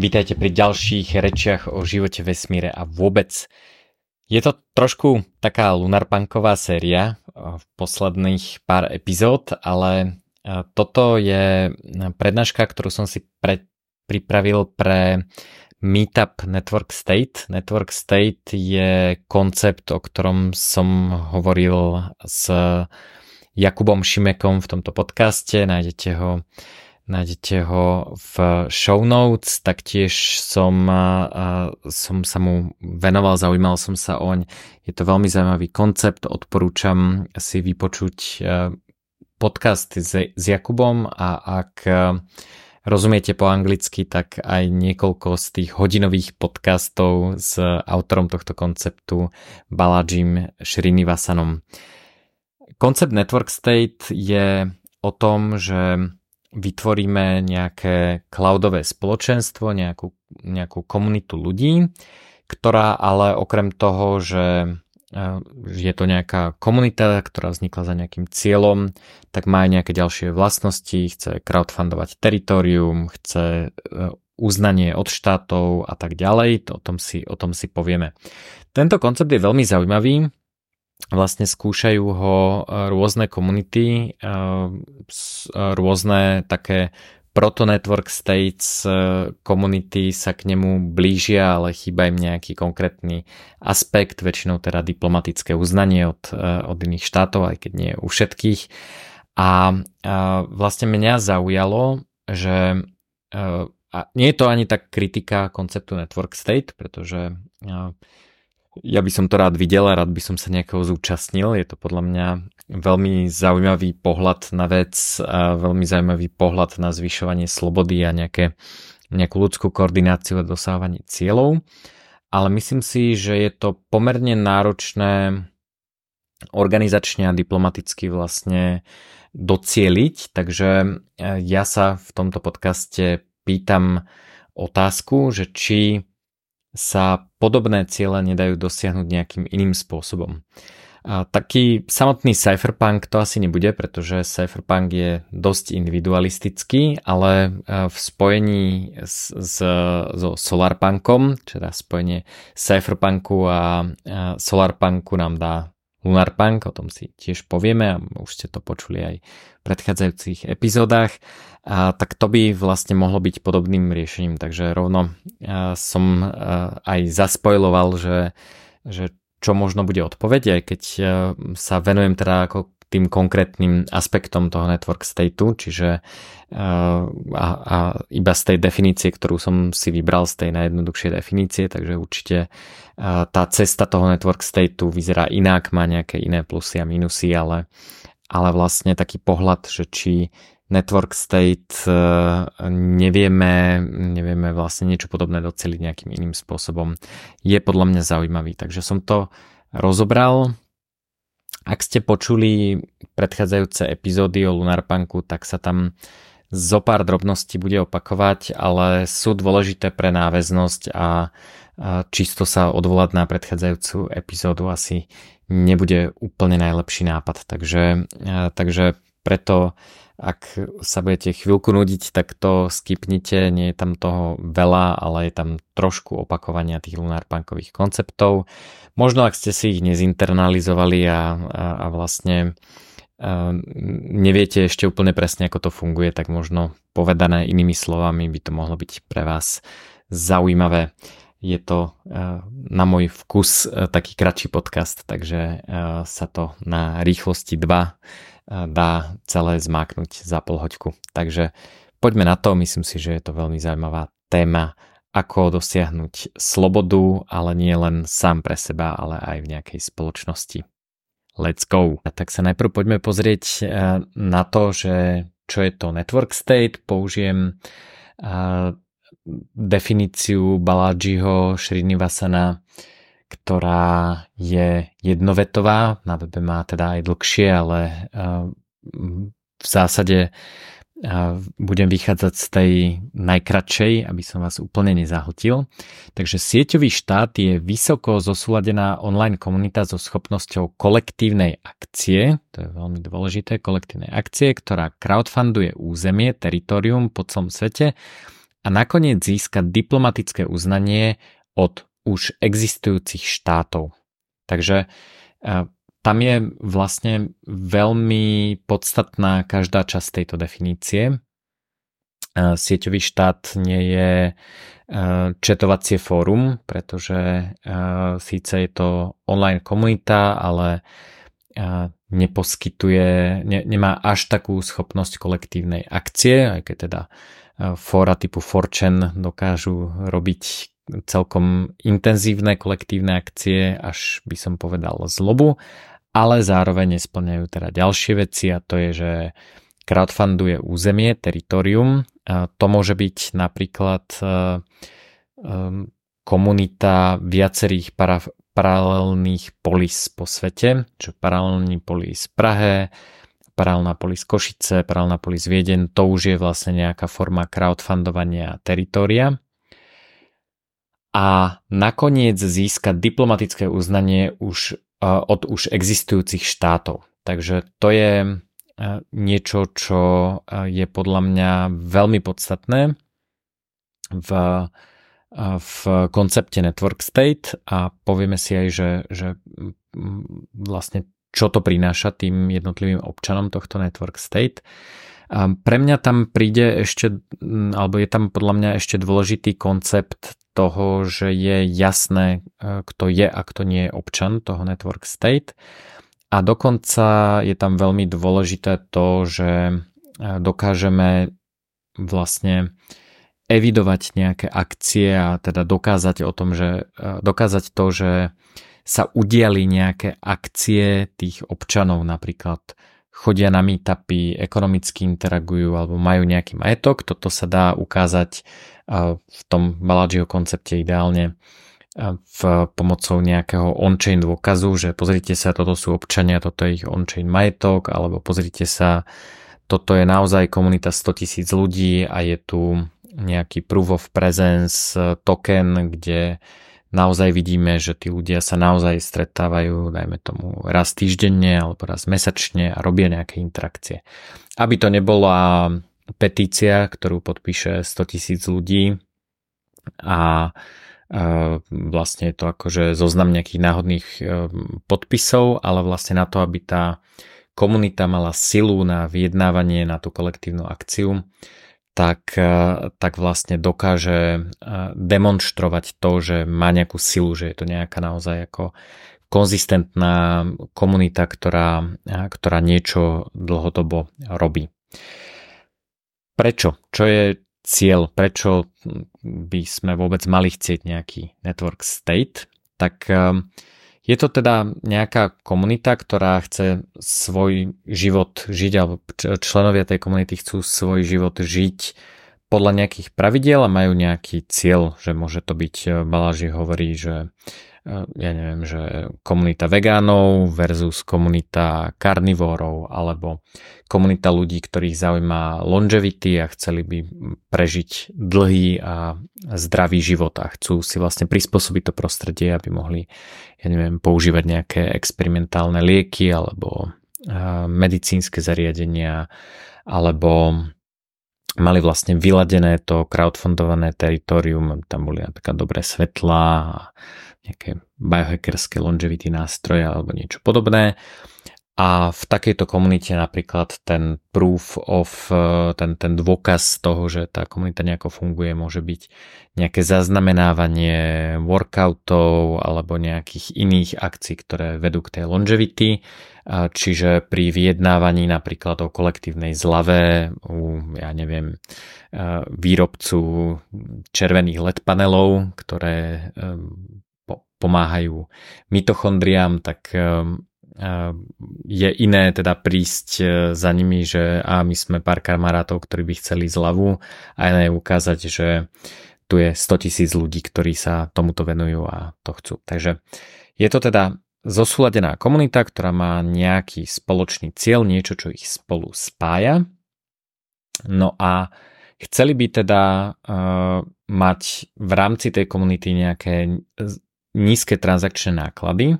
Vítajte pri ďalších rečiach o živote vesmíre a vôbec. Je to trošku taká lunarpunková séria v posledných pár epizód, ale toto je prednáška, ktorú som si pre, pripravil pre Meetup Network State. Network State je koncept, o ktorom som hovoril s Jakubom Šimekom v tomto podcaste. Nájdete ho Nájdete ho v show notes, taktiež som, som sa mu venoval, zaujímal som sa oň. Je to veľmi zaujímavý koncept, odporúčam si vypočuť podcast s, Jakubom a ak rozumiete po anglicky, tak aj niekoľko z tých hodinových podcastov s autorom tohto konceptu Balajim Srinivasanom. Koncept Network State je o tom, že vytvoríme nejaké cloudové spoločenstvo, nejakú, nejakú komunitu ľudí, ktorá ale okrem toho, že e, je to nejaká komunita, ktorá vznikla za nejakým cieľom, tak má aj nejaké ďalšie vlastnosti, chce crowdfundovať teritorium, chce e, uznanie od štátov a tak ďalej, to, o, tom si, o tom si povieme. Tento koncept je veľmi zaujímavý, vlastne skúšajú ho e, rôzne komunity, e, e, rôzne také proto-network states komunity sa k nemu blížia, ale chýba im nejaký konkrétny aspekt, väčšinou teda diplomatické uznanie od, od iných štátov, aj keď nie u všetkých. A, a vlastne mňa zaujalo, že a nie je to ani tak kritika konceptu network state, pretože ja by som to rád videl a rád by som sa nejakého zúčastnil. Je to podľa mňa veľmi zaujímavý pohľad na vec, a veľmi zaujímavý pohľad na zvyšovanie slobody a nejaké, nejakú ľudskú koordináciu a dosahovanie cieľov. Ale myslím si, že je to pomerne náročné organizačne a diplomaticky vlastne docieliť, takže e, ja sa v tomto podcaste pýtam otázku, že či sa podobné ciele nedajú dosiahnuť nejakým iným spôsobom. A taký samotný cypherpunk to asi nebude, pretože cypherpunk je dosť individualistický, ale e, v spojení s, s, so solarpunkom, teda spojenie cypherpunku a solarpunku nám dá Lunarpunk, o tom si tiež povieme a už ste to počuli aj v predchádzajúcich epizódach, a, tak to by vlastne mohlo byť podobným riešením, takže rovno som aj zaspojloval, že, že čo možno bude odpoveď, aj keď sa venujem teda ako tým konkrétnym aspektom toho network stateu, čiže a, a iba z tej definície, ktorú som si vybral z tej najjednoduchšej definície, takže určite tá cesta toho network stateu vyzerá inak, má nejaké iné plusy a minusy, ale, ale vlastne taký pohľad, že či network state nevieme, nevieme vlastne niečo podobné doceliť nejakým iným spôsobom, je podľa mňa zaujímavý. Takže som to rozobral, ak ste počuli predchádzajúce epizódy o Lunarpunku, tak sa tam zo pár drobností bude opakovať, ale sú dôležité pre náväznosť a čisto sa odvolať na predchádzajúcu epizódu asi nebude úplne najlepší nápad. Takže, takže preto ak sa budete chvíľku nudiť, tak to skipnite, nie je tam toho veľa, ale je tam trošku opakovania tých lunárpankových konceptov. Možno ak ste si ich nezinternalizovali a, a, a vlastne a neviete ešte úplne presne, ako to funguje, tak možno povedané inými slovami by to mohlo byť pre vás zaujímavé. Je to na môj vkus taký kratší podcast, takže sa to na rýchlosti 2 dá celé zmáknuť za pol hoďku. Takže poďme na to, myslím si, že je to veľmi zaujímavá téma, ako dosiahnuť slobodu, ale nie len sám pre seba, ale aj v nejakej spoločnosti. Let's go! A tak sa najprv poďme pozrieť e, na to, že čo je to network state. Použijem e, definíciu Balajiho Srinivasana, ktorá je jednovetová, na webe má teda aj dlhšie, ale v zásade budem vychádzať z tej najkratšej, aby som vás úplne nezahltil. Takže sieťový štát je vysoko zosúladená online komunita so schopnosťou kolektívnej akcie, to je veľmi dôležité, kolektívnej akcie, ktorá crowdfunduje územie, teritorium po celom svete a nakoniec získať diplomatické uznanie od už existujúcich štátov. Takže tam je vlastne veľmi podstatná každá časť tejto definície. Sieťový štát nie je četovacie fórum, pretože síce je to online komunita, ale neposkytuje, ne, nemá až takú schopnosť kolektívnej akcie, aj keď teda fóra typu Fortune dokážu robiť celkom intenzívne kolektívne akcie, až by som povedal zlobu, ale zároveň nesplňajú teda ďalšie veci a to je, že crowdfunduje územie, teritorium. To môže byť napríklad e, e, komunita viacerých para, paralelných polis po svete, čo paralelný polis Prahe, paralelná polis Košice, paralelná polis Vieden, to už je vlastne nejaká forma crowdfundovania teritoria a nakoniec získať diplomatické uznanie už od už existujúcich štátov. Takže to je e, niečo, čo e, je podľa mňa veľmi podstatné v, v koncepte Network State a povieme si aj, že, že vlastne čo to prináša tým jednotlivým občanom tohto Network State. Pre mňa tam príde ešte, alebo je tam podľa mňa ešte dôležitý koncept toho, že je jasné, e, kto je a kto nie je občan toho network state. A dokonca je tam veľmi dôležité to, že e, dokážeme vlastne evidovať nejaké akcie a teda dokázať o tom, že e, dokázať to, že sa udiali nejaké akcie tých občanov, napríklad chodia na meetupy, ekonomicky interagujú alebo majú nejaký majetok. Toto sa dá ukázať v tom Baladžiho koncepte ideálne v pomocou nejakého on-chain dôkazu, že pozrite sa, toto sú občania, toto je ich on-chain majetok, alebo pozrite sa, toto je naozaj komunita 100 tisíc ľudí a je tu nejaký proof of presence token, kde naozaj vidíme, že tí ľudia sa naozaj stretávajú, dajme tomu raz týždenne alebo raz mesačne a robia nejaké interakcie. Aby to nebola petícia, ktorú podpíše 100 tisíc ľudí a vlastne je to akože zoznam nejakých náhodných e, podpisov, ale vlastne na to, aby tá komunita mala silu na vyjednávanie na tú kolektívnu akciu, tak, e, tak vlastne dokáže e, demonstrovať to, že má nejakú silu, že je to nejaká naozaj ako konzistentná komunita, ktorá, ktorá niečo dlhodobo robí. Prečo? Čo je cieľ? Prečo by sme vôbec mali chcieť nejaký network state? Tak ehm, je to teda nejaká komunita, ktorá chce svoj život žiť, alebo členovia tej komunity chcú svoj život žiť podľa nejakých pravidiel a majú nejaký cieľ, že môže to byť, Baláži hovorí, že ja neviem, že komunita vegánov versus komunita karnivórov alebo komunita ľudí, ktorých zaujíma longevity a chceli by prežiť dlhý a zdravý život a chcú si vlastne prispôsobiť to prostredie, aby mohli, ja neviem, používať nejaké experimentálne lieky alebo medicínske zariadenia alebo mali vlastne vyladené to crowdfundované teritorium, tam boli napríklad dobré svetlá nejaké biohackerské longevity nástroje alebo niečo podobné. A v takejto komunite napríklad ten proof of, e, ten, ten dôkaz toho, že tá komunita nejako funguje, môže byť nejaké zaznamenávanie workoutov alebo nejakých iných akcií, ktoré vedú k tej longevity. Čiže pri vyjednávaní napríklad o kolektívnej zlave u, ja neviem, e, výrobcu červených LED panelov, ktoré pomáhajú mitochondriám, tak ehm, ehm, je iné teda prísť e, za nimi, že a my sme pár kamarátov, ktorí by chceli zľavu a iné ukázať, že tu je 100 tisíc ľudí, ktorí sa tomuto venujú a to chcú. Takže je to teda zosúladená komunita, ktorá má nejaký spoločný cieľ, niečo, čo ich spolu spája. No a chceli by teda uh, mať v rámci tej komunity nejaké nízke transakčné náklady.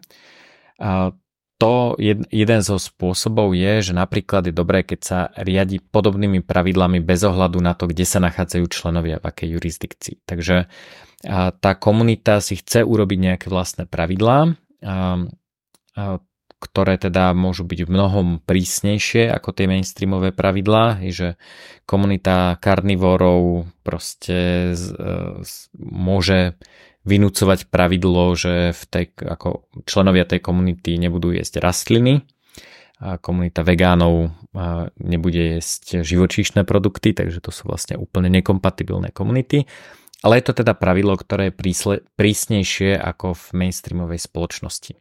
To jeden zo spôsobov je, že napríklad je dobré, keď sa riadi podobnými pravidlami bez ohľadu na to, kde sa nachádzajú členovia v akej jurisdikcii. Takže tá komunita si chce urobiť nejaké vlastné pravidlá, ktoré teda môžu byť v mnohom prísnejšie ako tie mainstreamové pravidlá, že komunita karnivorov proste môže vynúcovať pravidlo, že v tej, ako členovia tej komunity nebudú jesť rastliny, a komunita vegánov nebude jesť živočíšne produkty, takže to sú vlastne úplne nekompatibilné komunity. Ale je to teda pravidlo, ktoré je prísnejšie ako v mainstreamovej spoločnosti.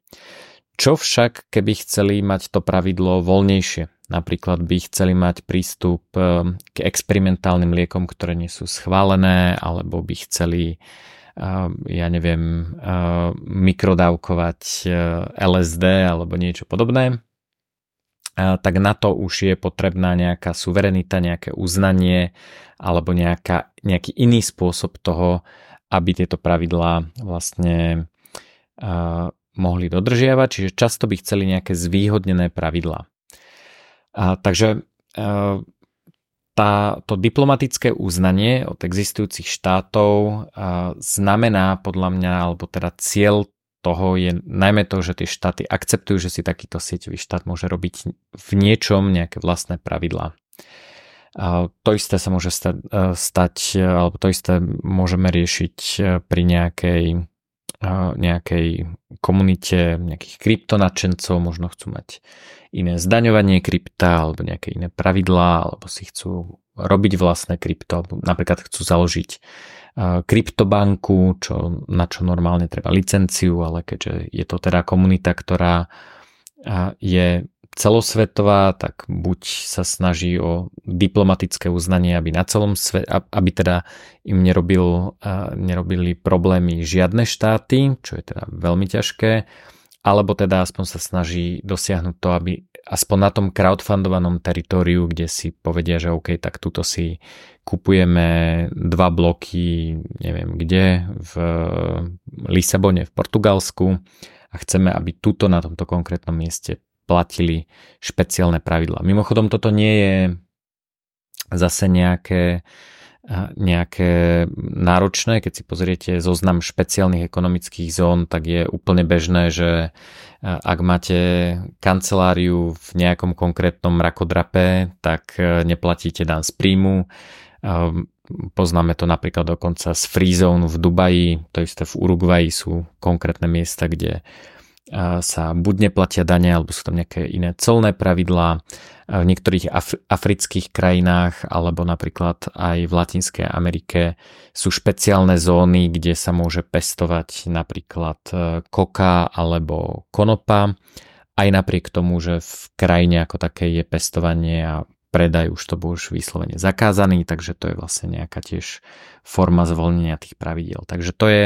Čo však, keby chceli mať to pravidlo voľnejšie? Napríklad by chceli mať prístup k experimentálnym liekom, ktoré nie sú schválené, alebo by chceli ja neviem, mikrodávkovať e, LSD alebo niečo podobné, tak na to už je potrebná nejaká suverenita, nejaké uznanie alebo nejaká, nejaký iný spôsob toho, aby tieto pravidlá vlastne mohli dodržiavať, čiže často by chceli nejaké zvýhodnené pravidlá. Takže uh, tá, to diplomatické uznanie od existujúcich štátov znamená podľa mňa, alebo teda cieľ toho je najmä to, že tie štáty akceptujú, že si takýto sieťový štát môže robiť v niečom nejaké vlastné pravidlá. To isté sa môže stať, stať alebo to isté môžeme riešiť pri nejakej, nejakej komunite nejakých kryptonačencov, možno chcú mať iné zdaňovanie krypta alebo nejaké iné pravidlá, alebo si chcú robiť vlastné krypto, napríklad chcú založiť kryptobanku, čo, na čo normálne treba licenciu, ale keďže je to teda komunita, ktorá je celosvetová, tak buď sa snaží o diplomatické uznanie, aby na celom svete, aby teda im nerobil, nerobili problémy žiadne štáty, čo je teda veľmi ťažké, alebo teda aspoň sa snaží dosiahnuť to, aby aspoň na tom crowdfundovanom teritoriu, kde si povedia, že OK, tak tuto si kupujeme dva bloky, neviem kde, v Lisabone v Portugalsku a chceme, aby tuto na tomto konkrétnom mieste platili špeciálne pravidlá. Mimochodom, toto nie je zase nejaké uh, nejaké náročné. Keď si pozriete zoznam špeciálnych ekonomických zón, tak je úplne bežné, že ak máte kanceláriu v nejakom konkrétnom rakodrape, tak e, neplatíte dan z príjmu. Poznáme to napríklad dokonca z Free Zone v Dubaji, to isté v Uruguayi sú konkrétne miesta, kde sa buď neplatia dane, alebo sú tam nejaké iné colné pravidlá. V niektorých Af- afrických krajinách, alebo napríklad aj v Latinskej Amerike sú špeciálne zóny, kde sa môže pestovať napríklad e, koka alebo konopa. Aj napriek tomu, že v krajine ako také je pestovanie a predaj už to bol už vyslovene zakázaný, takže to je vlastne nejaká tiež forma zvolnenia tých pravidel. Takže to je,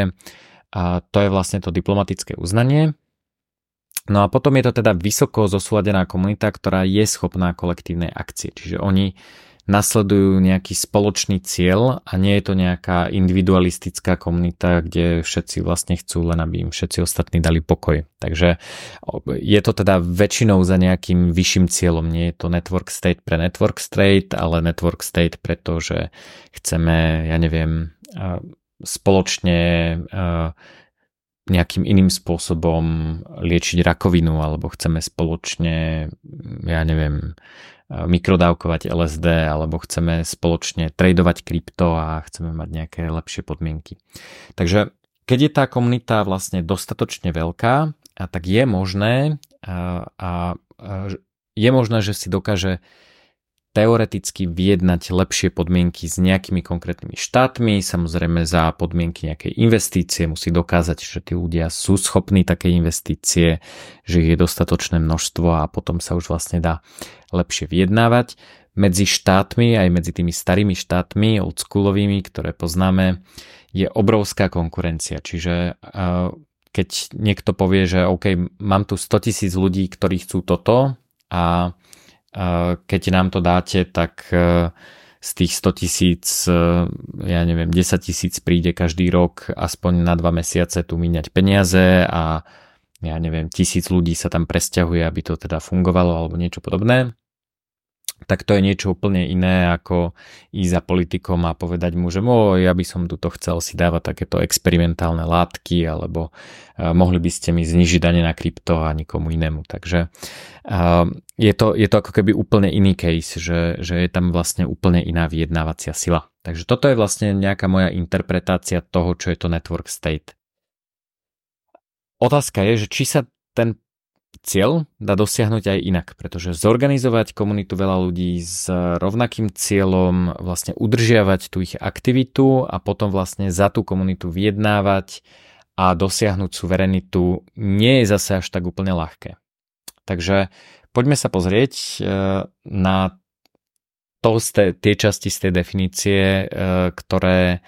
to je vlastne to diplomatické uznanie. No a potom je to teda vysoko zosúladená komunita, ktorá je schopná kolektívnej akcie. Čiže oni nasledujú nejaký spoločný cieľ a nie je to nejaká individualistická komunita, kde všetci vlastne chcú len, aby im všetci ostatní dali pokoj. Takže je to teda väčšinou za nejakým vyšším cieľom. Nie je to network state pre network state, ale network state preto, že chceme, ja neviem, spoločne nejakým iným spôsobom liečiť rakovinu alebo chceme spoločne, ja neviem, mikrodávkovať LSD alebo chceme spoločne tradovať krypto a chceme mať nejaké lepšie podmienky. Takže keď je tá komunita vlastne dostatočne veľká, tak je možné a, a, a je možné, že si dokáže teoreticky vyjednať lepšie podmienky s nejakými konkrétnymi štátmi, samozrejme za podmienky nejakej investície musí dokázať, že tí ľudia sú schopní také investície, že ich je dostatočné množstvo a potom sa už vlastne dá lepšie vyjednávať. Medzi štátmi, aj medzi tými starými štátmi, oldschoolovými, ktoré poznáme, je obrovská konkurencia. Čiže keď niekto povie, že OK, mám tu 100 tisíc ľudí, ktorí chcú toto a keď nám to dáte, tak e, z tých 100 tisíc, e, ja neviem, 10 tisíc príde každý rok aspoň na dva mesiace tu míňať peniaze a ja neviem, tisíc ľudí sa tam presťahuje, aby to teda fungovalo alebo niečo podobné tak to je niečo úplne iné ako ísť za politikom a povedať mu, že o, ja by som tuto chcel si dávať takéto experimentálne látky alebo uh, mohli by ste mi znižiť dane na krypto a nikomu inému. Takže uh, je, to, je to ako keby úplne iný case, že, že je tam vlastne úplne iná vyjednávacia sila. Takže toto je vlastne nejaká moja interpretácia toho, čo je to network state. Otázka je, že či sa ten cieľ dá dosiahnuť aj inak, pretože zorganizovať komunitu veľa ľudí s rovnakým cieľom, vlastne udržiavať tú ich aktivitu a potom vlastne za tú komunitu vyjednávať a dosiahnuť suverenitu nie je zase až tak úplne ľahké. Takže poďme sa pozrieť e, na to, tie časti z tej definície, e, ktoré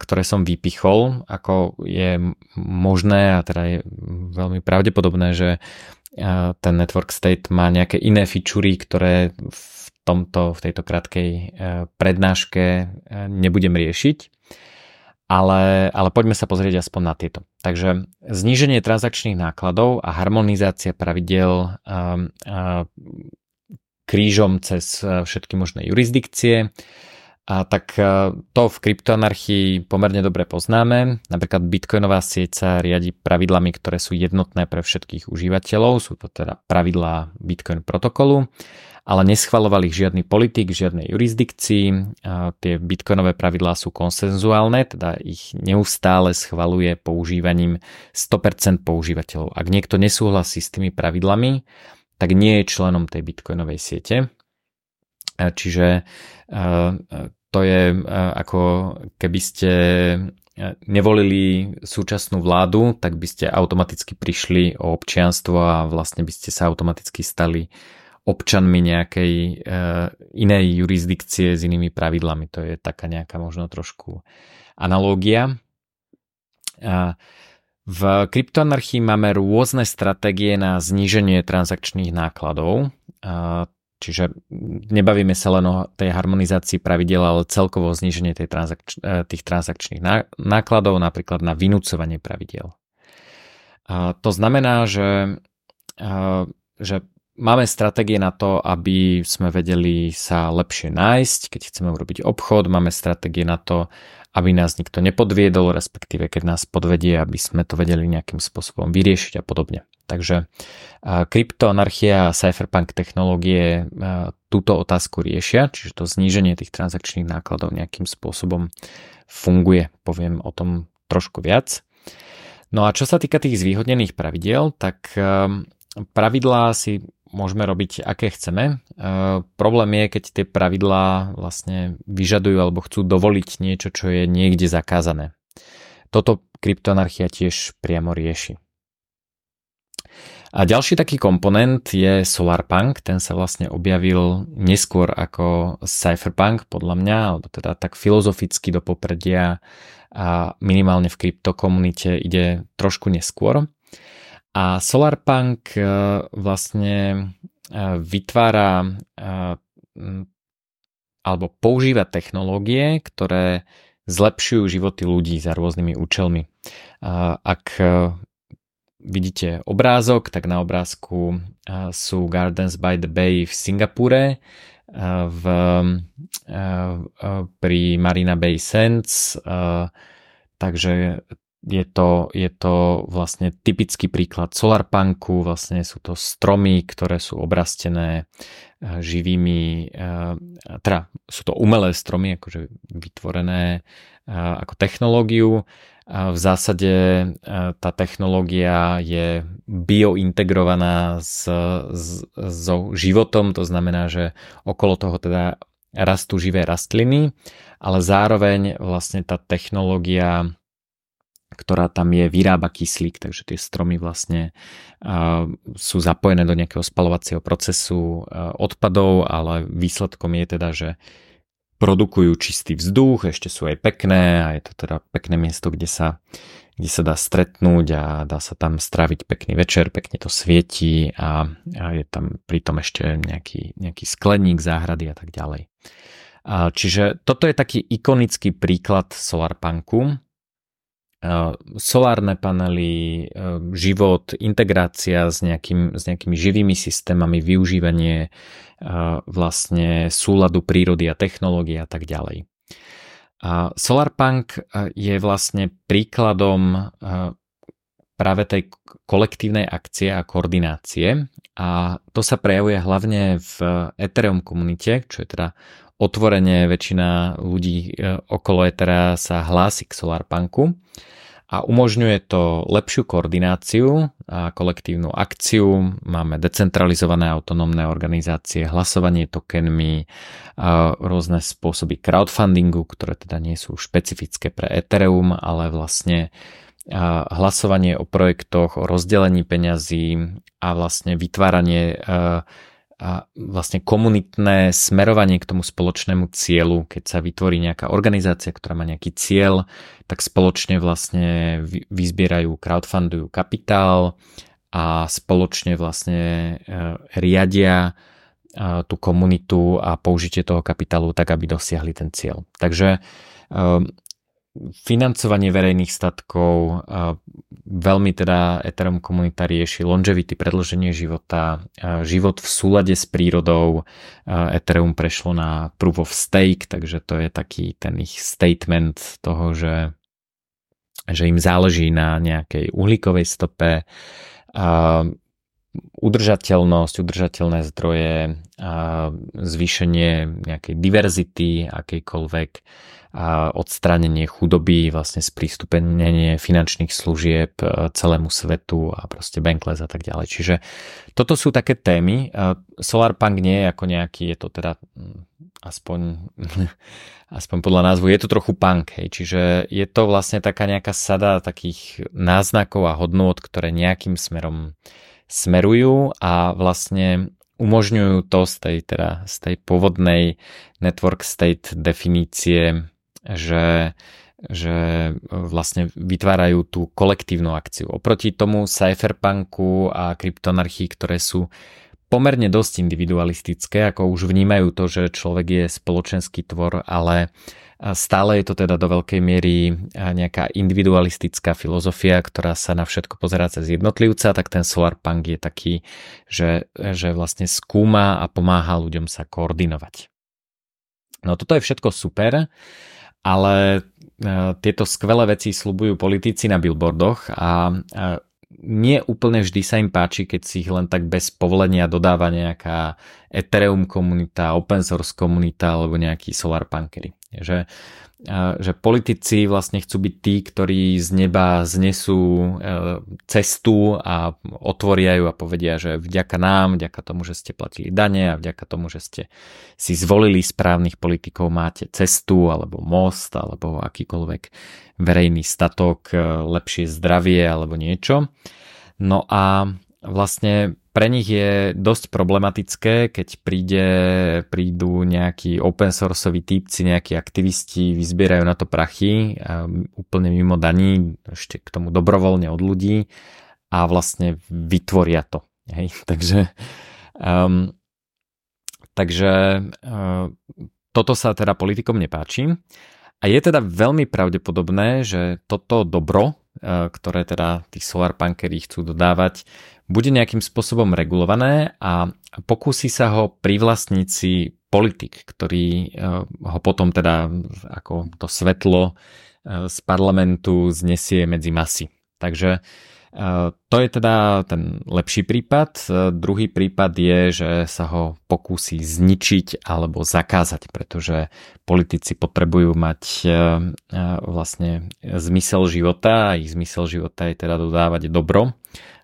ktoré som vypichol, ako je možné a teda je veľmi pravdepodobné, že ten network state má nejaké iné fičúry, ktoré v, tomto, v tejto krátkej prednáške nebudem riešiť. Ale, ale poďme sa pozrieť aspoň na tieto. Takže zníženie transakčných nákladov a harmonizácia pravidel krížom cez všetky možné jurisdikcie, a tak e, to v kryptoanarchii pomerne dobre poznáme. Napríklad bitcoinová sieť sa riadi pravidlami, ktoré sú jednotné pre všetkých užívateľov. Sú to teda pravidlá bitcoin protokolu, ale neschvaloval ich žiadny politik, žiadnej jurisdikcii. A tie bitcoinové pravidlá sú konsenzuálne, teda ich neustále schvaluje používaním 100% používateľov. Ak niekto nesúhlasí s tými pravidlami, tak nie je členom tej bitcoinovej siete. Čiže to je e, ako keby ste e, nevolili súčasnú vládu, tak by ste automaticky prišli o občianstvo a vlastne by ste sa automaticky stali občanmi nejakej e, inej jurisdikcie s inými pravidlami. To je taká nejaká možno trošku analógia. V kryptoanarchii máme rôzne stratégie na zníženie transakčných nákladov. Čiže nebavíme sa len o tej harmonizácii pravidel, ale celkovo o zníženie tej transakč- e, tých transakčných nákladov, napríklad na vynúcovanie pravidel. A to znamená, že, že máme stratégie na to, aby sme vedeli sa lepšie nájsť, keď chceme urobiť obchod, máme stratégie na to, aby nás nikto nepodviedol, respektíve keď nás podvedie, aby sme to vedeli nejakým spôsobom vyriešiť a podobne. Takže kryptoanarchia a cypherpunk technológie túto otázku riešia, čiže to zníženie tých transakčných nákladov nejakým spôsobom funguje. Poviem o tom trošku viac. No a čo sa týka tých zvýhodnených pravidiel, tak pravidlá si môžeme robiť aké chceme. problém je, keď tie pravidlá vlastne vyžadujú alebo chcú dovoliť niečo, čo je niekde zakázané. Toto kryptoanarchia tiež priamo rieši. A ďalší taký komponent je Solarpunk, ten sa vlastne objavil neskôr ako Cypherpunk podľa mňa, alebo teda tak filozoficky do popredia a minimálne v kryptokomunite ide trošku neskôr. A Solarpunk e, vlastne e, vytvára e, alebo používa technológie, ktoré zlepšujú životy ľudí za rôznymi účelmi. Ak vidíte obrázok, tak na obrázku sú Gardens by the Bay v Singapúre v, pri Marina Bay Sands. Takže je to, je to vlastne typický príklad solarpunku, vlastne sú to stromy, ktoré sú obrastené živými, teda sú to umelé stromy, akože vytvorené ako technológiu. V zásade e, tá technológia je biointegrovaná s, s, so životom, to znamená, že okolo toho teda rastú živé rastliny, ale zároveň vlastne tá technológia ktorá tam je, vyrába kyslík, takže tie stromy vlastne sú zapojené do nejakého spalovacieho procesu odpadov, ale výsledkom je teda, že produkujú čistý vzduch, ešte sú aj pekné a je to teda pekné miesto, kde sa, kde sa dá stretnúť a dá sa tam straviť pekný večer, pekne to svieti a, a je tam pritom ešte nejaký, nejaký skleník, záhrady a tak ďalej. Čiže toto je taký ikonický príklad solarpunku solárne panely, život, integrácia s, nejakým, s nejakými živými systémami, využívanie vlastne súladu prírody a technológie a tak ďalej. A Solarpunk je vlastne príkladom práve tej kolektívnej akcie a koordinácie a to sa prejavuje hlavne v Ethereum komunite, čo je teda otvorene väčšina ľudí e, okolo Ethera sa hlási k Solarpunku a umožňuje to lepšiu koordináciu a kolektívnu akciu. Máme decentralizované autonómne organizácie, hlasovanie tokenmi, a rôzne spôsoby crowdfundingu, ktoré teda nie sú špecifické pre Ethereum, ale vlastne hlasovanie o projektoch, o rozdelení peňazí a vlastne vytváranie a vlastne komunitné smerovanie k tomu spoločnému cieľu, keď sa vytvorí nejaká organizácia, ktorá má nejaký cieľ, tak spoločne vlastne vyzbierajú, crowdfundujú kapitál a spoločne vlastne e, riadia e, tú komunitu a použitie toho kapitálu tak, aby dosiahli ten cieľ. Takže e, financovanie verejných statkov, veľmi teda Ethereum komunita rieši longevity, predloženie života, život v súlade s prírodou. Ethereum prešlo na proof of stake, takže to je taký ten ich statement toho, že, že im záleží na nejakej uhlíkovej stope, udržateľnosť, udržateľné zdroje, zvýšenie nejakej diverzity akejkoľvek, a odstránenie chudoby, vlastne sprístupenie finančných služieb e, celému svetu a proste bankless a tak ďalej. Čiže toto sú také témy. E, Solarpunk nie je ako nejaký, je to teda mm, aspoň, aspoň podľa názvu, je to trochu punk, hej. čiže je to vlastne taká nejaká sada takých náznakov a hodnôt, ktoré nejakým smerom smerujú a vlastne umožňujú to z tej, teda, z tej pôvodnej network state definície že, že vlastne vytvárajú tú kolektívnu akciu. Oproti tomu cypherpunku a kryptonarchii, ktoré sú pomerne dosť individualistické, ako už vnímajú to, že človek je spoločenský tvor, ale stále je to teda do veľkej miery nejaká individualistická filozofia, ktorá sa na všetko pozerá cez jednotlivca, tak ten solarpunk je taký, že, že vlastne skúma a pomáha ľuďom sa koordinovať. No toto je všetko super, ale e, tieto skvelé veci slubujú politici na billboardoch a nie úplne vždy sa im páči, keď si ich len tak bez povolenia dodáva nejaká Ethereum komunita, open source komunita alebo nejakí solar punkery. Že že politici vlastne chcú byť tí, ktorí z neba znesú e, cestu a otvoria ju a povedia, že vďaka nám, vďaka tomu, že ste platili dane a vďaka tomu, že ste si zvolili správnych politikov, máte cestu alebo most alebo akýkoľvek verejný statok, e, lepšie zdravie alebo niečo. No a vlastne pre nich je dosť problematické, keď príde, prídu nejakí open sourceoví typci, nejakí aktivisti, vyzbierajú na to prachy um, úplne mimo daní, ešte k tomu dobrovoľne od ľudí a vlastne vytvoria to. Hej? Takže, um, takže uh, toto sa teda politikom nepáči. A je teda veľmi pravdepodobné, že toto dobro, uh, ktoré teda tí solarpunkery chcú dodávať, bude nejakým spôsobom regulované a pokúsi sa ho privlastniť si politik, ktorý eh, ho potom teda ako to svetlo eh, z parlamentu znesie medzi masy. Takže eh, to je teda ten lepší prípad. Druhý prípad je, že sa ho pokúsi zničiť alebo zakázať, pretože politici potrebujú mať vlastne zmysel života a ich zmysel života je teda dodávať dobro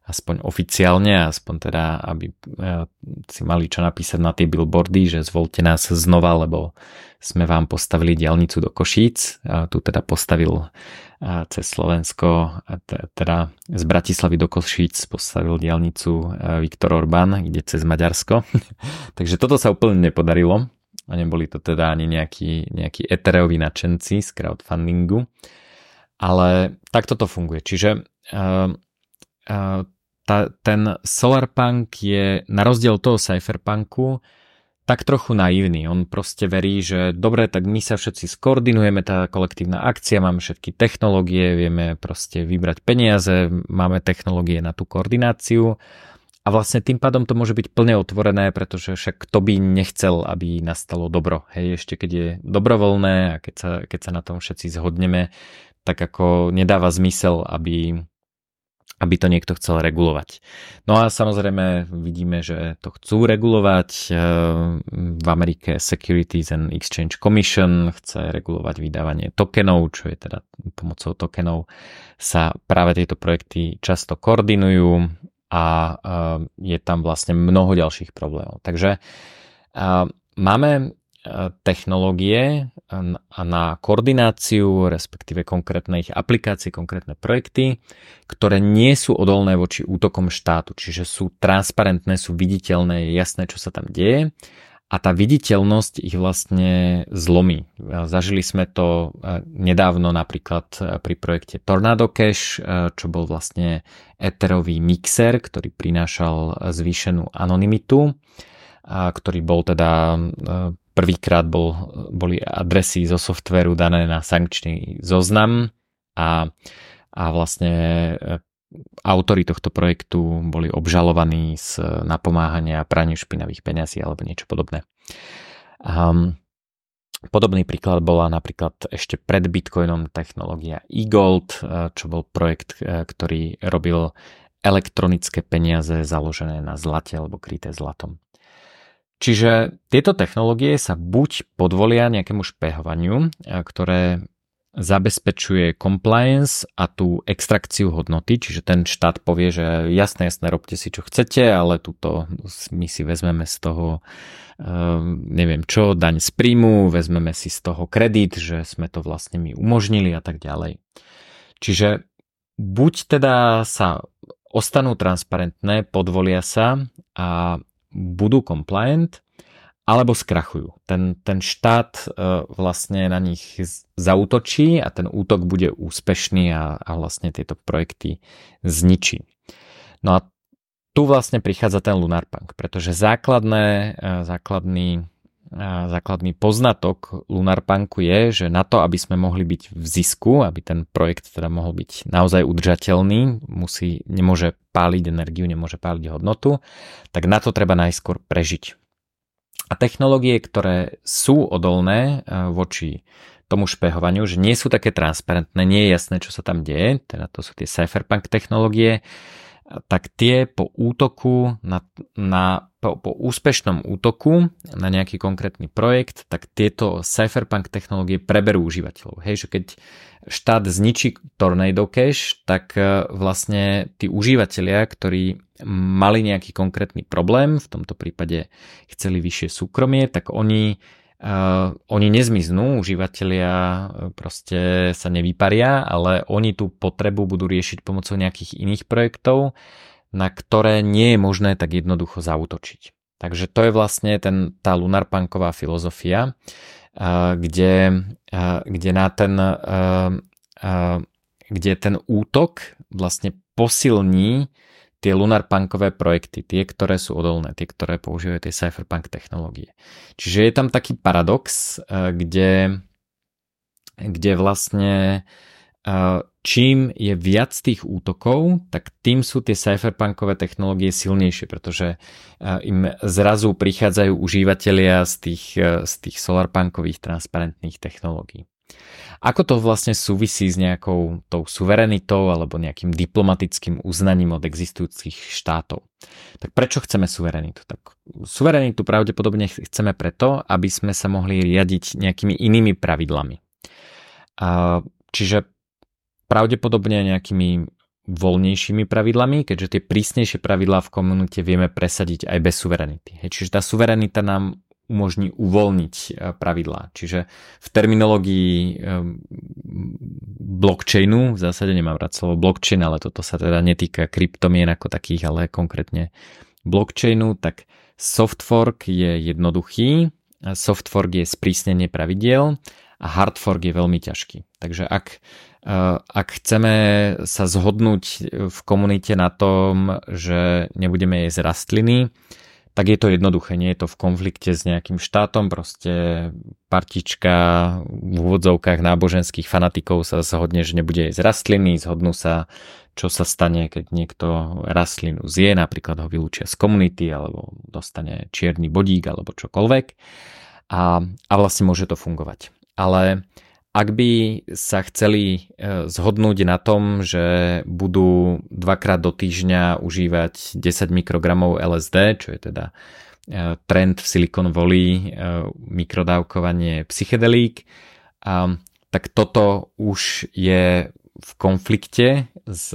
aspoň oficiálne, aspoň teda, aby eh, si mali čo napísať na tie billboardy, že zvolte nás znova, lebo sme vám postavili diálnicu do Košíc. A tu teda postavil eh, cez Slovensko, teda z Bratislavy do Košíc postavil diálnicu eh, Viktor Orbán, ide cez Maďarsko. Takže toto sa úplne nepodarilo. A neboli to teda ani nejakí, nejakí etereoví nadšenci z crowdfundingu. Ale takto to funguje. Čiže uh, tá, ten Solarpunk je na rozdiel toho Cypherpunku tak trochu naivný. On proste verí, že dobre, tak my sa všetci skoordinujeme, tá kolektívna akcia, máme všetky technológie, vieme proste vybrať peniaze, máme technológie na tú koordináciu a vlastne tým pádom to môže byť plne otvorené, pretože však kto by nechcel, aby nastalo dobro. Hej, ešte keď je dobrovoľné a keď sa, keď sa na tom všetci zhodneme, tak ako nedáva zmysel, aby aby to niekto chcel regulovať. No a samozrejme vidíme, že to chcú regulovať. Eh, v Amerike Securities and Exchange Commission chce regulovať vydávanie tokenov, čo je teda pomocou tokenov sa práve tieto projekty často koordinujú a eh, je tam vlastne mnoho ďalších problémov. Takže eh, máme technológie a na koordináciu, respektíve konkrétne ich aplikácie, konkrétne projekty, ktoré nie sú odolné voči útokom štátu, čiže sú transparentné, sú viditeľné, je jasné, čo sa tam deje a tá viditeľnosť ich vlastne zlomí. Zažili sme to e, nedávno napríklad e, pri projekte Tornado Cache, e, čo bol vlastne eterový mixer, ktorý prinášal zvýšenú anonymitu, ktorý bol teda prvýkrát bol, boli adresy zo softvéru dané na sankčný zoznam a, a vlastne e, autori tohto projektu boli obžalovaní z napomáhania praniu špinavých peňazí alebo niečo podobné. Um, podobný príklad bola napríklad ešte pred Bitcoinom technológia eGold, e, čo bol projekt, e, ktorý robil elektronické peniaze založené na zlate alebo kryté zlatom. Čiže tieto technológie sa buď podvolia nejakému špehovaniu, ktoré zabezpečuje compliance a tú extrakciu hodnoty, čiže ten štát povie, že jasné, jasné, robte si čo chcete, ale túto my si vezmeme z toho neviem čo, daň z príjmu, vezmeme si z toho kredit, že sme to vlastne my umožnili a tak ďalej. Čiže buď teda sa ostanú transparentné, podvolia sa a budú compliant, alebo skrachujú. Ten, ten štát uh, vlastne na nich zautočí a ten útok bude úspešný a, a vlastne tieto projekty zničí. No a tu vlastne prichádza ten Lunarpunk, pretože základné, uh, základný, uh, základný poznatok Lunarpunku je, že na to, aby sme mohli byť v zisku, aby ten projekt teda mohol byť naozaj udržateľný, musí, nemôže páliť energiu, nemôže páliť hodnotu, tak na to treba najskôr prežiť. A technológie, ktoré sú odolné e, voči tomu špehovaniu, že nie sú také transparentné, nie je jasné, čo sa tam deje, teda to sú tie cypherpunk technológie, tak tie po útoku, na, na, po, po úspešnom útoku na nejaký konkrétny projekt, tak tieto cypherpunk technológie preberú užívateľov. Hej, že keď štát zničí Tornado Cache, tak e, vlastne tí užívateľia, ktorí mali nejaký konkrétny problém, v tomto prípade chceli vyššie súkromie, tak oni Uh, oni nezmiznú, užívateľia uh, proste sa nevyparia, ale oni tú potrebu budú riešiť pomocou nejakých iných projektov, na ktoré nie je možné tak jednoducho zautočiť. Takže to je vlastne ten, tá lunarpunková filozofia, kde, kde, na ten, kde ten útok vlastne posilní tie lunarpunkové projekty, tie, ktoré sú odolné, tie, ktoré používajú tie cypherpunk technológie. Čiže je tam taký paradox, kde, kde vlastne čím je viac tých útokov, tak tým sú tie cypherpunkové technológie silnejšie, pretože eh, im zrazu prichádzajú užívateľia z tých, z tých solarpunkových transparentných technológií. Ako to vlastne súvisí s nejakou tou suverenitou alebo nejakým diplomatickým uznaním od existujúcich štátov? Tak prečo chceme suverenitu? Tak suverenitu pravdepodobne chceme preto, aby sme sa mohli riadiť nejakými inými pravidlami. Čiže pravdepodobne nejakými voľnejšími pravidlami, keďže tie prísnejšie pravidlá v komunite vieme presadiť aj bez suverenity. čiže tá suverenita nám umožní uvoľniť e, pravidlá. Čiže v terminológii blockchainu, v zásade nemám rád slovo blockchain, ale toto sa teda netýka kryptomien ako takých, ale konkrétne blockchainu, tak soft fork je jednoduchý, soft fork je sprísnenie pravidiel a hard fork je veľmi ťažký. Takže ak, ak chceme sa zhodnúť v komunite na tom, že nebudeme jesť rastliny, tak je to jednoduché, nie je to v konflikte s nejakým štátom, proste partička v úvodzovkách náboženských fanatikov sa zhodne, že nebude jesť rastliny, zhodnú sa, čo sa stane, keď niekto rastlinu zje, napríklad ho vylúčia z komunity, alebo dostane čierny bodík, alebo čokoľvek. A, a vlastne môže to fungovať. Ale ak by sa chceli e, zhodnúť na tom, že budú dvakrát do týždňa užívať 10 mikrogramov LSD, čo je teda e, trend v Silicon Valley, e, mikrodávkovanie psychedelík, tak toto už je v konflikte s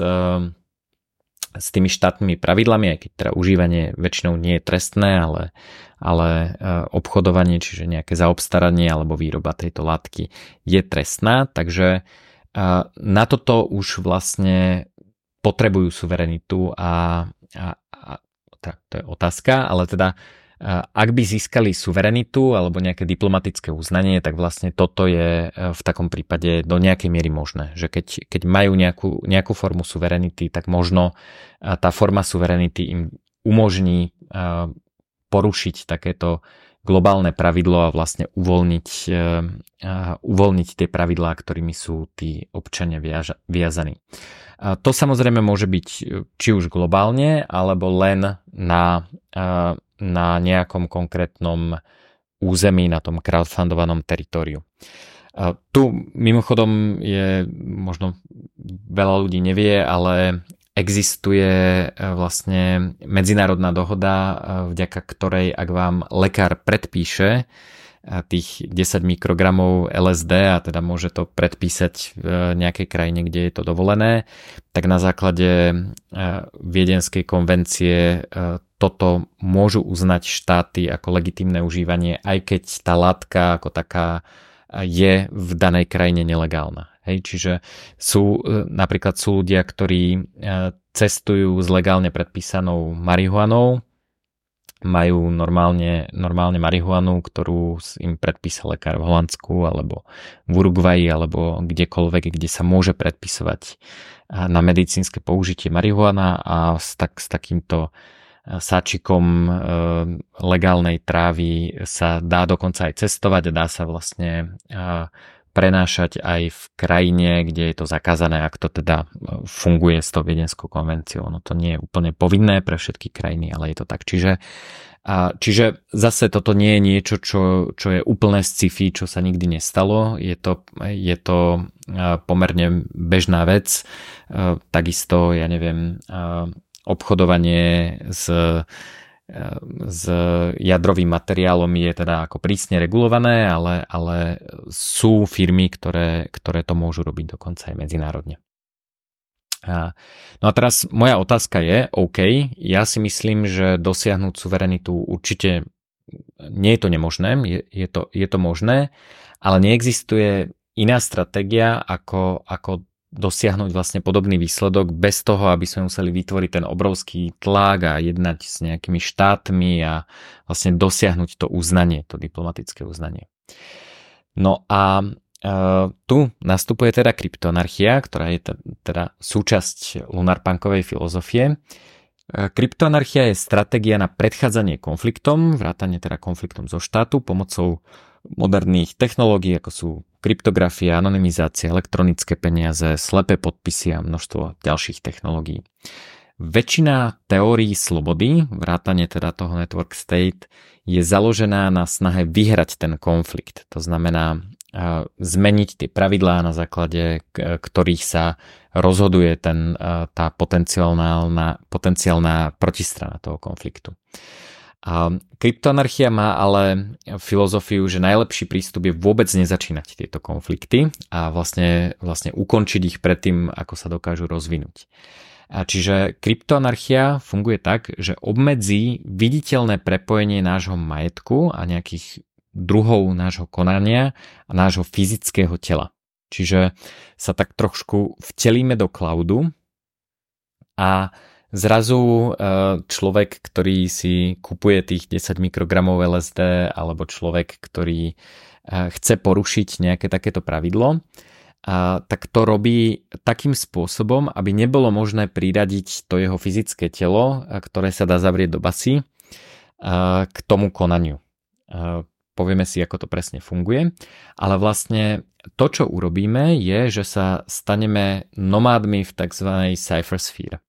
s tými štátnymi pravidlami, aj keď teda užívanie väčšinou nie je trestné, ale, ale e, obchodovanie, čiže nejaké zaobstaranie alebo výroba tejto látky je trestná, takže e, na toto už vlastne potrebujú suverenitu a, a, a to je otázka, ale teda ak by získali suverenitu alebo nejaké diplomatické uznanie, tak vlastne toto je v takom prípade do nejakej miery možné. Že keď, keď majú nejakú, nejakú formu suverenity, tak možno tá forma suverenity im umožní porušiť takéto globálne pravidlo a vlastne uvoľniť, uvoľniť tie pravidlá, ktorými sú tí občania viazaní. To samozrejme môže byť či už globálne, alebo len na na nejakom konkrétnom území, na tom crowdfundovanom teritoriu. Tu mimochodom je, možno veľa ľudí nevie, ale existuje e, vlastne medzinárodná dohoda, e, vďaka ktorej, ak vám lekár predpíše e, tých 10 mikrogramov LSD a teda môže to predpísať v nejakej krajine, kde je to dovolené, tak na základe Viedenskej konvencie toto môžu uznať štáty ako legitimné užívanie, aj keď tá látka ako taká je v danej krajine nelegálna. Hej, čiže sú e, napríklad sú ľudia, ktorí e, cestujú s legálne predpísanou marihuanou, majú normálne, normálne marihuanu, ktorú im predpísal lekár v Holandsku alebo v Uruguayi alebo kdekoľvek, kde sa môže predpisovať na medicínske použitie marihuana a s, tak, s takýmto sáčikom e, legálnej trávy sa dá dokonca aj cestovať a dá sa vlastne e, prenášať aj v krajine, kde je to zakázané, ak to teda e, funguje s tou viedenskou konvenciou. No to nie je úplne povinné pre všetky krajiny, ale je to tak. Čiže, čiže zase toto nie je niečo, čo, čo je úplné sci-fi, čo sa nikdy nestalo. Je to, je to pomerne bežná vec. Takisto, ja neviem, obchodovanie s, s jadrovým materiálom je teda ako prísne regulované, ale, ale sú firmy, ktoré, ktoré to môžu robiť dokonca aj medzinárodne. No a teraz moja otázka je, OK, ja si myslím, že dosiahnuť suverenitu určite nie je to nemožné, je, je, to, je to možné, ale neexistuje iná stratégia, ako, ako dosiahnuť vlastne podobný výsledok bez toho, aby sme museli vytvoriť ten obrovský tlak a jednať s nejakými štátmi a vlastne dosiahnuť to uznanie, to diplomatické uznanie. No a e, tu nastupuje teda kryptoanarchia, ktorá je teda súčasť lunarpunkovej filozofie. E, kryptoanarchia je stratégia na predchádzanie konfliktom, vrátanie teda konfliktom zo štátu pomocou moderných technológií, ako sú kryptografia, anonymizácia, elektronické peniaze, slepé podpisy a množstvo ďalších technológií. Väčšina teórií slobody, vrátane teda toho network state, je založená na snahe vyhrať ten konflikt. To znamená zmeniť tie pravidlá, na základe ktorých sa rozhoduje ten, tá potenciálna, potenciálna protistrana toho konfliktu. A kryptoanarchia má ale filozofiu, že najlepší prístup je vôbec nezačínať tieto konflikty a vlastne, vlastne ukončiť ich predtým, ako sa dokážu rozvinúť. A čiže kryptoanarchia funguje tak, že obmedzí viditeľné prepojenie nášho majetku a nejakých druhov nášho konania a nášho fyzického tela. Čiže sa tak trošku vtelíme do cloudu a zrazu e, človek, ktorý si kupuje tých 10 mikrogramov LSD alebo človek, ktorý e, chce porušiť nejaké takéto pravidlo, a, tak to robí takým spôsobom, aby nebolo možné priradiť to jeho fyzické telo, ktoré sa dá zavrieť do basy, k tomu konaniu. Povieme si, ako to presne funguje, ale vlastne to, čo urobíme, je, že sa staneme nomádmi v tzv. cyphersphere.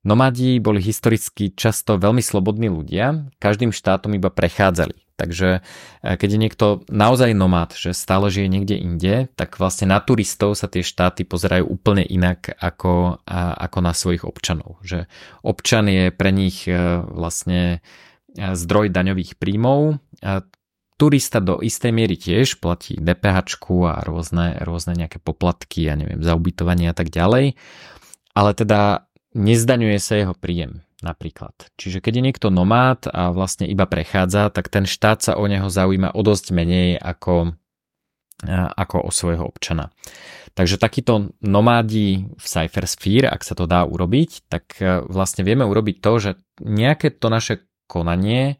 Nomádi boli historicky často veľmi slobodní ľudia, každým štátom iba prechádzali. Takže e, keď je niekto naozaj nomád, že stále žije niekde inde, tak vlastne na turistov sa tie štáty pozerajú úplne inak ako, ako na svojich občanov. Že občan je pre nich e, vlastne e, zdroj daňových príjmov. Turista do istej miery tiež platí DPH a rôzne, rôzne nejaké poplatky, ja neviem, za ubytovanie a tak ďalej. Ale teda nezdaňuje sa jeho príjem napríklad. Čiže keď je niekto nomád a vlastne iba prechádza, tak ten štát sa o neho zaujíma o dosť menej ako, ako o svojho občana. Takže takíto nomádi v Cypher Sphere, ak sa to dá urobiť, tak e, vlastne vieme urobiť to, že nejaké to naše konanie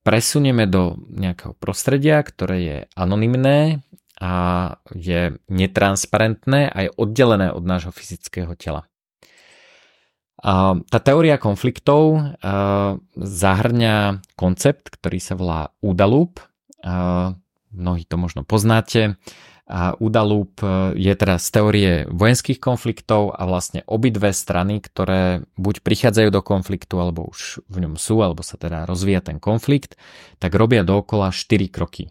presunieme do nejakého prostredia, ktoré je anonymné a je netransparentné a je oddelené od nášho fyzického tela. Tá teória konfliktov zahrňa koncept, ktorý sa volá údalup. Mnohí to možno poznáte. A údalup je teda z teórie vojenských konfliktov a vlastne obidve strany, ktoré buď prichádzajú do konfliktu, alebo už v ňom sú, alebo sa teda rozvíja ten konflikt, tak robia dookola 4 kroky.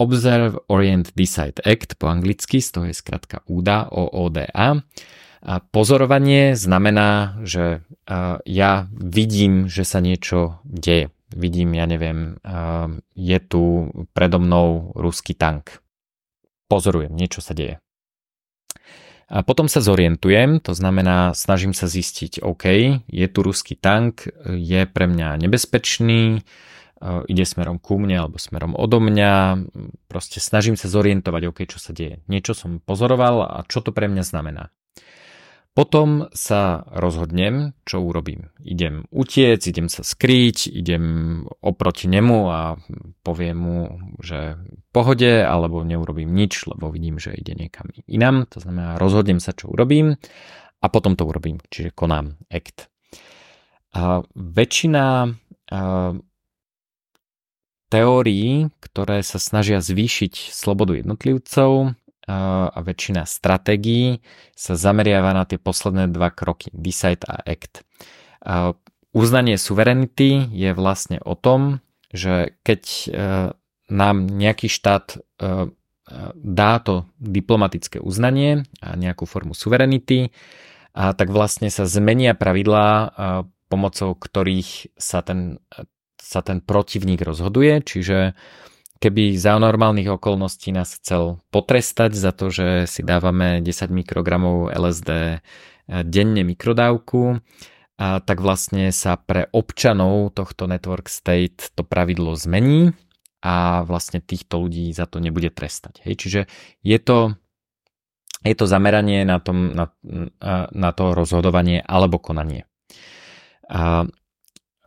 Observe, Orient, Decide, Act po anglicky, z toho je skratka úda, OODA. Pozorovanie znamená, že ja vidím, že sa niečo deje. Vidím, ja neviem, je tu predo mnou ruský tank. Pozorujem, niečo sa deje. A potom sa zorientujem, to znamená, snažím sa zistiť, OK, je tu ruský tank, je pre mňa nebezpečný, ide smerom ku mne alebo smerom odo mňa, proste snažím sa zorientovať, OK, čo sa deje. Niečo som pozoroval a čo to pre mňa znamená. Potom sa rozhodnem, čo urobím. Idem utiec, idem sa skryť, idem oproti nemu a poviem mu, že v pohode, alebo neurobím nič, lebo vidím, že ide niekam inám. To znamená, rozhodnem sa, čo urobím a potom to urobím, čiže konám act. A väčšina a, teórií, ktoré sa snažia zvýšiť slobodu jednotlivcov, a väčšina stratégií sa zameriava na tie posledné dva kroky, decide a act. Uznanie suverenity je vlastne o tom, že keď e, nám nejaký štát e, dá to diplomatické uznanie a nejakú formu suverenity, a tak vlastne sa zmenia pravidlá, pomocou ktorých sa ten, sa ten protivník rozhoduje, čiže keby za normálnych okolností nás chcel potrestať za to, že si dávame 10 mikrogramov LSD eh, denne mikrodávku, tak vlastne sa pre občanov tohto network state to pravidlo zmení a vlastne týchto ľudí za to nebude trestať. Hej, čiže je to, je to zameranie na, tom, na, na to rozhodovanie alebo konanie. A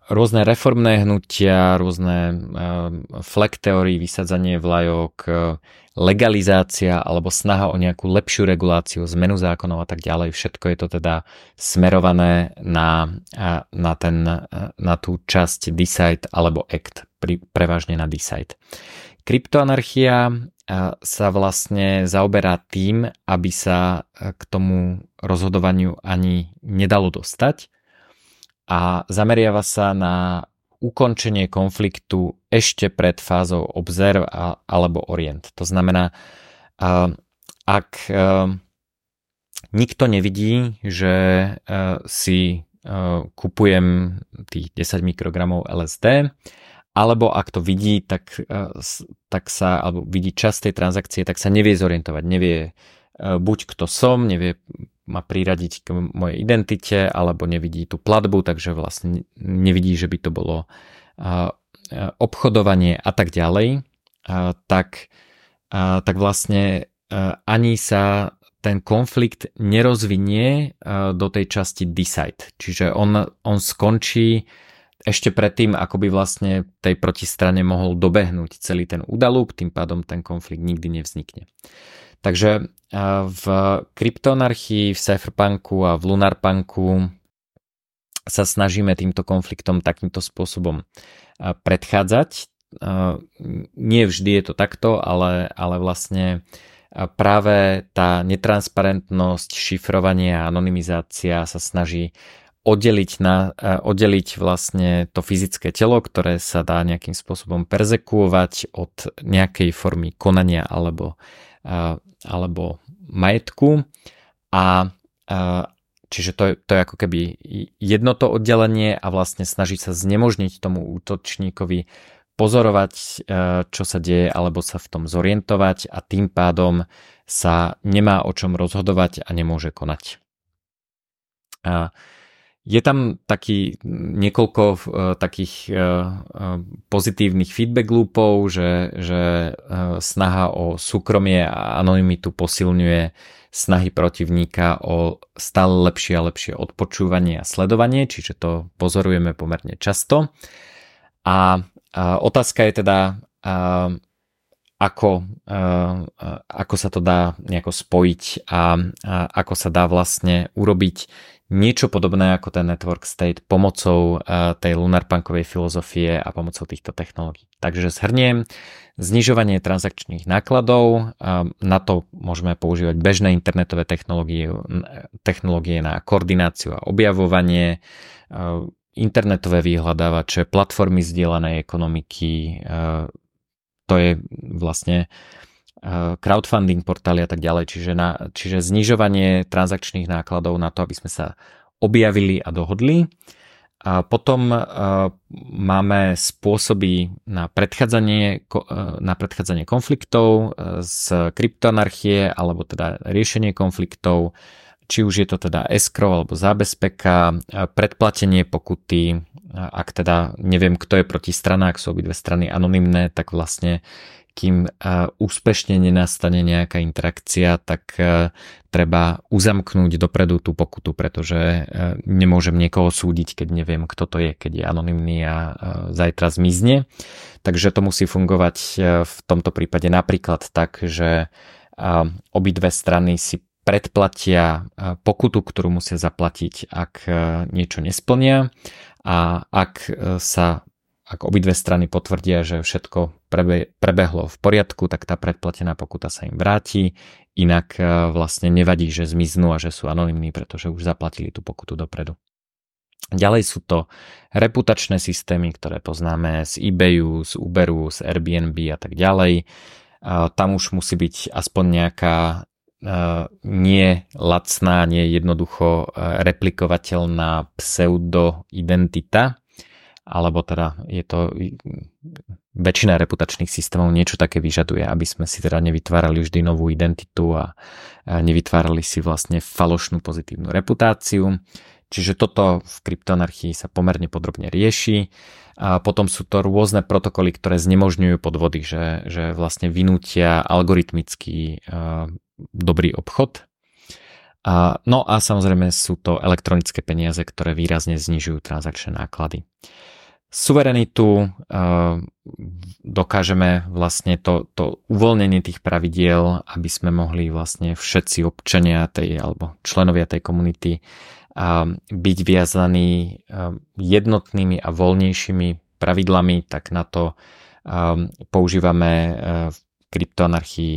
rôzne reformné hnutia, rôzne uh, flag teórii, vysadzanie vlajok, uh, legalizácia alebo snaha o nejakú lepšiu reguláciu, zmenu zákonov a tak ďalej. Všetko je to teda smerované na, uh, na, ten, na tú časť Decide alebo Act, prevažne na Decide. Kryptoanarchia sa vlastne zaoberá tým, aby sa k tomu rozhodovaniu ani nedalo dostať a zameriava sa na ukončenie konfliktu ešte pred fázou observe alebo orient. To znamená, ak nikto nevidí, že si kupujem tých 10 mikrogramov LSD, alebo ak to vidí, tak, tak sa, alebo vidí čas tej transakcie, tak sa nevie zorientovať, nevie buď kto som, nevie ma priradiť k mojej identite alebo nevidí tú platbu, takže vlastne nevidí, že by to bolo obchodovanie a tak ďalej, tak, tak vlastne ani sa ten konflikt nerozvinie do tej časti decide. Čiže on, on skončí ešte predtým, ako by vlastne tej protistrane mohol dobehnúť celý ten údalup, tým pádom ten konflikt nikdy nevznikne. Takže v kryptonarchii, v cypherpunku a v lunarpunku sa snažíme týmto konfliktom takýmto spôsobom predchádzať. Nie vždy je to takto, ale, ale vlastne práve tá netransparentnosť, šifrovanie a anonymizácia sa snaží oddeliť, na, oddeliť vlastne to fyzické telo, ktoré sa dá nejakým spôsobom perzekuovať od nejakej formy konania alebo, alebo majetku a čiže to, to je ako keby jedno to oddelenie a vlastne snaží sa znemožniť tomu útočníkovi pozorovať, e, čo sa deje, alebo sa v tom zorientovať a tým pádom sa nemá o čom rozhodovať a nemôže konať. Je tam taký niekoľko uh, takých uh, pozitívnych feedback loopov, že, že uh, snaha o súkromie a anonymitu posilňuje snahy protivníka o stále lepšie a lepšie odpočúvanie a sledovanie, čiže to pozorujeme pomerne často. A, a otázka je teda, a, ako, a, ako sa to dá nejako spojiť a, a ako sa dá vlastne urobiť niečo podobné ako ten network state pomocou uh, tej lunarpunkovej filozofie a pomocou týchto technológií. Takže zhrniem, znižovanie transakčných nákladov, uh, na to môžeme používať bežné internetové technológie, technológie na koordináciu a objavovanie, uh, internetové vyhľadávače, platformy zdieľanej ekonomiky, to je vlastne Eh, crowdfunding portály a tak ďalej, čiže, na, čiže znižovanie transakčných nákladov na to, aby sme sa objavili a dohodli. A potom uh, máme spôsoby na predchádzanie, uh, na predchádzanie konfliktov z kryptoanarchie alebo teda riešenie konfliktov, či už je to teda escrow alebo zábezpeka, predplatenie pokuty, ak teda neviem, kto je proti strana, ak sú obidve strany anonymné, tak vlastne kým úspešne nenastane nejaká interakcia, tak treba uzamknúť dopredu tú pokutu, pretože nemôžem niekoho súdiť, keď neviem, kto to je, keď je anonymný a zajtra zmizne. Takže to musí fungovať v tomto prípade napríklad tak, že obidve strany si predplatia pokutu, ktorú musia zaplatiť, ak niečo nesplnia a ak sa ak obidve strany potvrdia, že všetko prebe, prebehlo v poriadku, tak tá predplatená pokuta sa im vráti, inak e, vlastne nevadí, že zmiznú a že sú anonimní, pretože už zaplatili tú pokutu dopredu. Ďalej sú to reputačné systémy, ktoré poznáme z eBayu, z Uberu, z Airbnb a tak ďalej. Tam už musí byť aspoň nejaká e, nie lacná, nie jednoducho e, replikovateľná pseudo-identita, alebo teda je to väčšina reputačných systémov niečo také vyžaduje, aby sme si teda nevytvárali vždy novú identitu a nevytvárali si vlastne falošnú pozitívnu reputáciu. Čiže toto v kryptoanarchii sa pomerne podrobne rieši. A potom sú to rôzne protokoly, ktoré znemožňujú podvody, že, že vlastne vynútia algoritmický uh, dobrý obchod. A, no a samozrejme sú to elektronické peniaze, ktoré výrazne znižujú transakčné náklady suverenitu, dokážeme vlastne to, to uvoľnenie tých pravidiel, aby sme mohli vlastne všetci občania tej alebo členovia tej komunity byť viazaní jednotnými a voľnejšími pravidlami, tak na to používame v kryptoanarchii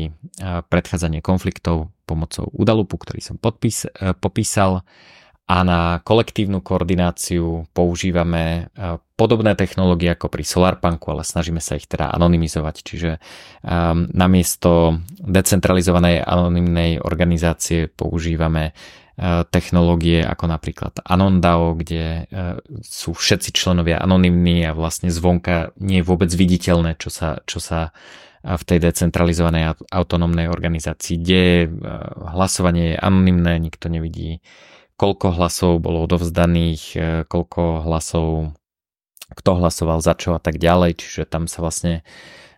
predchádzanie konfliktov pomocou Udalupu, ktorý som podpís, popísal. A na kolektívnu koordináciu používame podobné technológie ako pri Solarpunku, ale snažíme sa ich teda anonymizovať, čiže um, namiesto decentralizovanej anonymnej organizácie používame uh, technológie ako napríklad Anondao, kde uh, sú všetci členovia anonymní a vlastne zvonka nie je vôbec viditeľné, čo sa, čo sa v tej decentralizovanej autonómnej organizácii deje. Hlasovanie je anonymné, nikto nevidí koľko hlasov bolo odovzdaných, e, koľko hlasov, kto hlasoval za čo a tak ďalej, čiže tam sa vlastne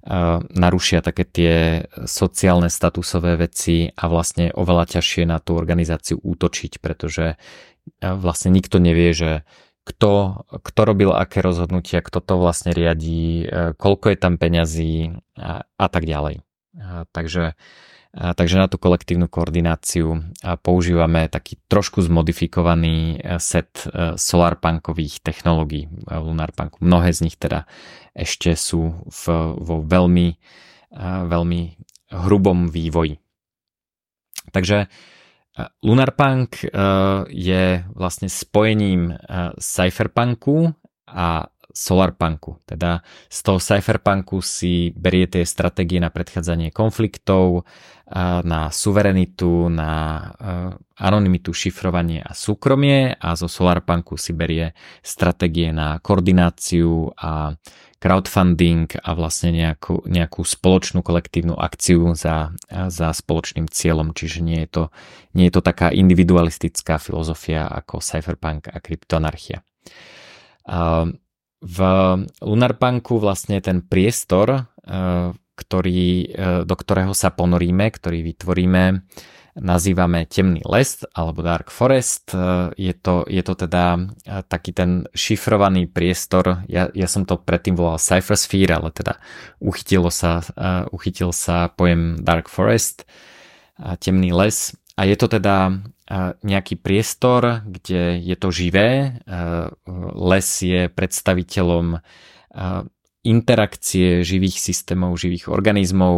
uh, narušia také tie sociálne statusové veci a vlastne oveľa ťažšie na tú organizáciu útočiť, pretože uh, vlastne nikto nevie, že kto, kto robil aké rozhodnutia, kto to vlastne riadí, uh, koľko je tam peňazí a, a tak ďalej. Takže Takže na tú kolektívnu koordináciu používame taký trošku zmodifikovaný set solarpunkových technológií Lunarpunku. Mnohé z nich teda ešte sú v, vo veľmi, veľmi hrubom vývoji. Takže Lunarpunk je vlastne spojením cypherpunku a solarpunku. Teda z toho cypherpunku si berie tie stratégie na predchádzanie konfliktov, na suverenitu, na anonymitu, šifrovanie a súkromie a zo solarpunku si berie stratégie na koordináciu a crowdfunding a vlastne nejakú, nejakú spoločnú kolektívnu akciu za, za spoločným cieľom, čiže nie je, to, nie je to taká individualistická filozofia ako cypherpunk a kryptoanarchia. V Lunarpunku vlastne ten priestor, e, ktorý, e, do ktorého sa ponoríme, ktorý vytvoríme, nazývame temný les alebo dark forest. E, je to, je to teda taký ten šifrovaný priestor. Ja, ja som to predtým volal Cyphersphere, ale teda uchytilo sa, uchytil sa pojem dark forest, temný les. A je to teda nejaký priestor, kde je to živé. Les je predstaviteľom interakcie živých systémov, živých organizmov,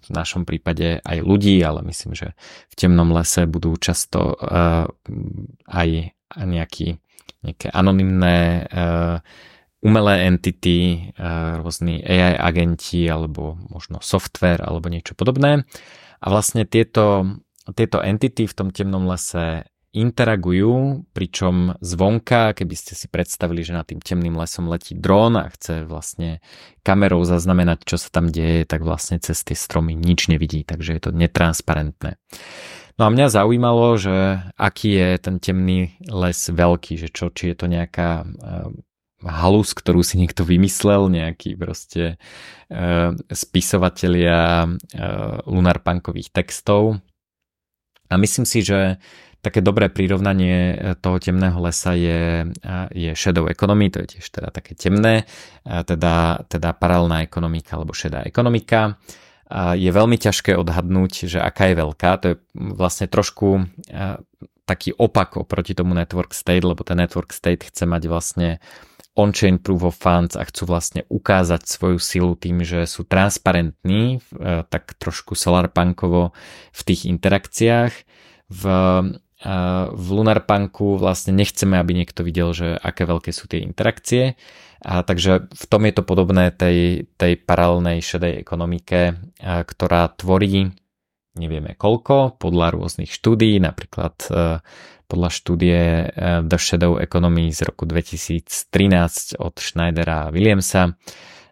v našom prípade aj ľudí, ale myslím, že v temnom lese budú často aj nejaký, nejaké anonymné umelé entity, rôzni AI agenti alebo možno software alebo niečo podobné. A vlastne tieto, tieto entity v tom temnom lese interagujú, pričom zvonka, keby ste si predstavili, že nad tým temným lesom letí dron a chce vlastne kamerou zaznamenať, čo sa tam deje, tak vlastne cez tie stromy nič nevidí, takže je to netransparentné. No a mňa zaujímalo, že aký je ten temný les veľký, že čo, či je to nejaká halus, ktorú si niekto vymyslel, nejaký proste uh, spisovatelia uh, lunarpunkových textov. A myslím si, že také dobré prirovnanie toho temného lesa je, je shadow economy, to je tiež teda také temné, teda, teda paralelná ekonomika alebo šedá ekonomika. Je veľmi ťažké odhadnúť, že aká je veľká, to je vlastne trošku taký opak oproti tomu network state, lebo ten network state chce mať vlastne on-chain proof of funds a chcú vlastne ukázať svoju silu tým, že sú transparentní, e, tak trošku solarpunkovo v tých interakciách. V, e, v Lunarpunku vlastne nechceme, aby niekto videl, že aké veľké sú tie interakcie. A takže v tom je to podobné tej, tej paralelnej šedej ekonomike, e, ktorá tvorí nevieme koľko, podľa rôznych štúdí, napríklad podľa štúdie eh, The Shadow Economy z roku 2013 od Schneidera a Williamsa.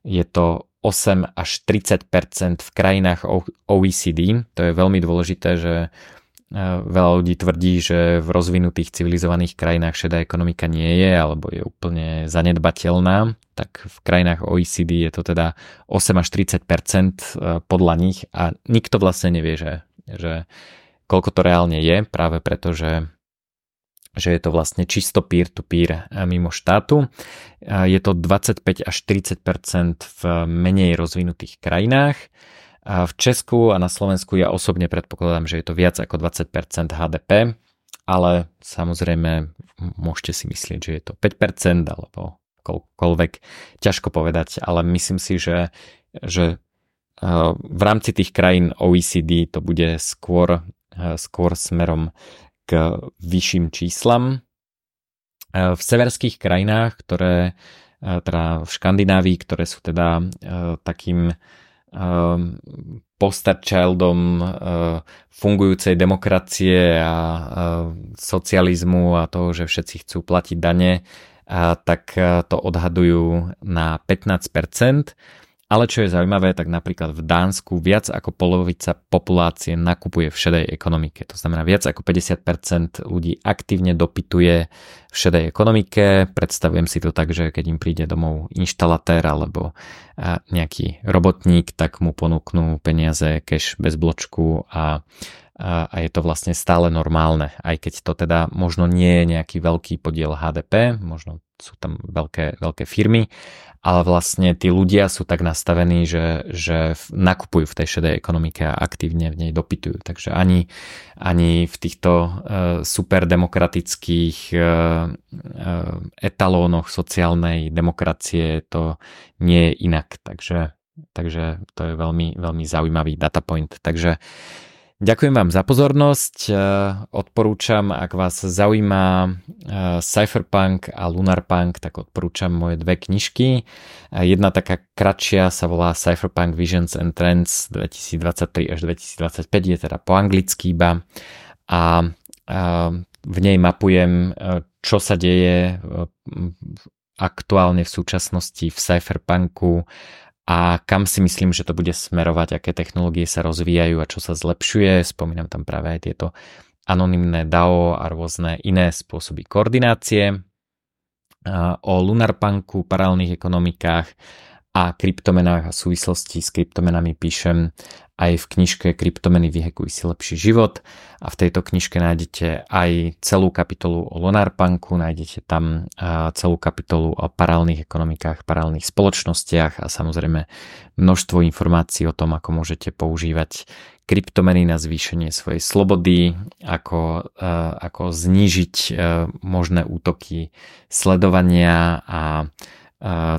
Je to 8 až 30% v krajinách OECD. To je veľmi dôležité, že eh, veľa ľudí tvrdí, že v rozvinutých civilizovaných krajinách šedá ekonomika nie je alebo je úplne zanedbateľná. Tak v krajinách OECD je to teda 8 až 30 eh, podľa nich a nikto vlastne nevie, že, že koľko to reálne je, práve preto, že že je to vlastne čisto peer-to-peer eh, mimo štátu. Je to 25 až 40% v menej rozvinutých krajinách. V Česku a na Slovensku ja osobne predpokladám, že je to viac ako 20% HDP, ale samozrejme môžete si myslieť, že je to 5% alebo koľkoľvek. Ťažko povedať, ale myslím si, že, že v rámci tých krajín OECD to bude skôr, skôr smerom k vyšším číslam. E, v severských krajinách, ktoré e, teda v Škandinávii, ktoré sú teda e, takým poster childom fungujúcej demokracie a socializmu a toho, že všetci chcú platiť dane, tak to odhadujú na 15%. Ale čo je zaujímavé, tak napríklad v Dánsku viac ako polovica populácie nakupuje v šedej ekonomike. To znamená, viac ako 50% ľudí aktívne dopytuje v šedej ekonomike. Predstavujem si to tak, že keď im príde domov inštalatér alebo nejaký robotník, tak mu ponúknú peniaze cash bez bločku a a, je to vlastne stále normálne, aj keď to teda možno nie je nejaký veľký podiel HDP, možno sú tam veľké, veľké firmy, ale vlastne tí ľudia sú tak nastavení, že, že nakupujú v tej šedej ekonomike a aktívne v nej dopytujú. Takže ani, ani v týchto uh, superdemokratických uh, uh, etalónoch sociálnej demokracie to nie je inak. Takže, takže to je veľmi, veľmi zaujímavý data point. Takže uh, Ďakujem vám za pozornosť. E, odporúčam, ak vás zaujíma e, Cypherpunk a Lunarpunk, tak odporúčam moje dve knižky. E, jedna taká kratšia sa volá Cypherpunk Visions and Trends 2023 až 2025, je teda po anglicky iba. A v nej mapujem, čo sa deje aktuálne v súčasnosti v Cypherpunku a kam si myslím, že to bude smerovať, aké technológie sa rozvíjajú a čo sa zlepšuje. Spomínam tam práve aj tieto anonymné DAO a rôzne iné spôsoby koordinácie. O Lunarpunku, paralelných ekonomikách a kryptomenách a súvislosti s kryptomenami píšem aj v knižke Kryptomeny vyhekuj si lepší život. A v tejto knižke nájdete aj celú kapitolu o Lunarpunku, nájdete tam celú kapitolu o paralelných ekonomikách, paralelných spoločnostiach a samozrejme množstvo informácií o tom, ako môžete používať kryptomeny na zvýšenie svojej slobody, ako, ako znížiť možné útoky sledovania a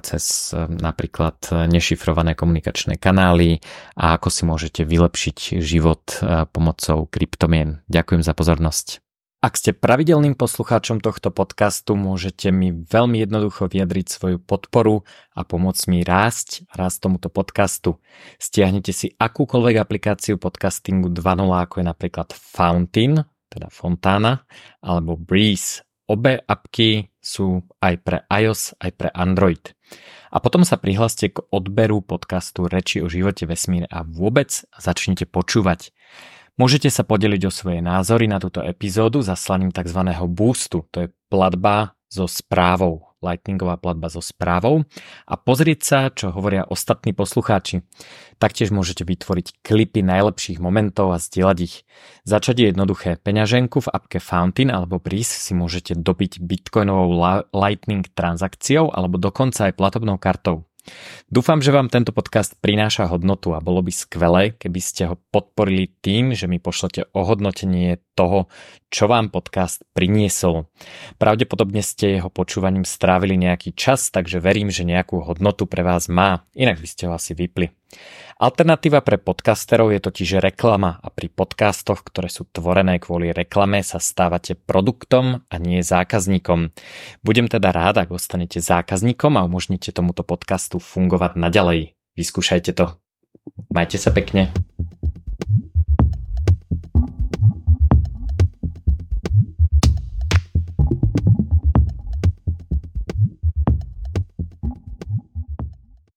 cez e, napríklad nešifrované komunikačné kanály a ako si môžete vylepšiť život e, pomocou kryptomien. Ďakujem za pozornosť. Ak ste pravidelným poslucháčom tohto podcastu, môžete mi veľmi jednoducho vyjadriť svoju podporu a pomôcť mi rásť, rásť tomuto podcastu. Stiahnete si akúkoľvek aplikáciu podcastingu 2.0, ako je napríklad Fountain, teda Fontana, alebo Breeze, Obe apky sú aj pre iOS, aj pre Android. A potom sa prihláste k odberu podcastu Reči o živote vesmíre a vôbec začnite počúvať. Môžete sa podeliť o svoje názory na túto epizódu zaslaním tzv. boostu, to je platba so správou lightningová platba so správou a pozrieť sa, čo hovoria ostatní poslucháči. Taktiež môžete vytvoriť klipy najlepších momentov a zdieľať ich. Začať je jednoduché. Peňaženku v apke Fountain alebo Breeze si môžete dobiť bitcoinovou lightning transakciou alebo dokonca aj platobnou kartou. Dúfam, že vám tento podcast prináša hodnotu a bolo by skvelé, keby ste ho podporili tým, že mi pošlete ohodnotenie toho, čo vám podcast priniesol. Pravdepodobne ste jeho počúvaním strávili nejaký čas, takže verím, že nejakú hodnotu pre vás má, inak by ste ho asi vypli. Alternatíva pre podcasterov je totiž reklama a pri podcastoch, ktoré sú tvorené kvôli reklame, sa stávate produktom a nie zákazníkom. Budem teda rád, ak ostanete zákazníkom a umožníte tomuto podcastu fungovať naďalej. Vyskúšajte to. Majte sa pekne.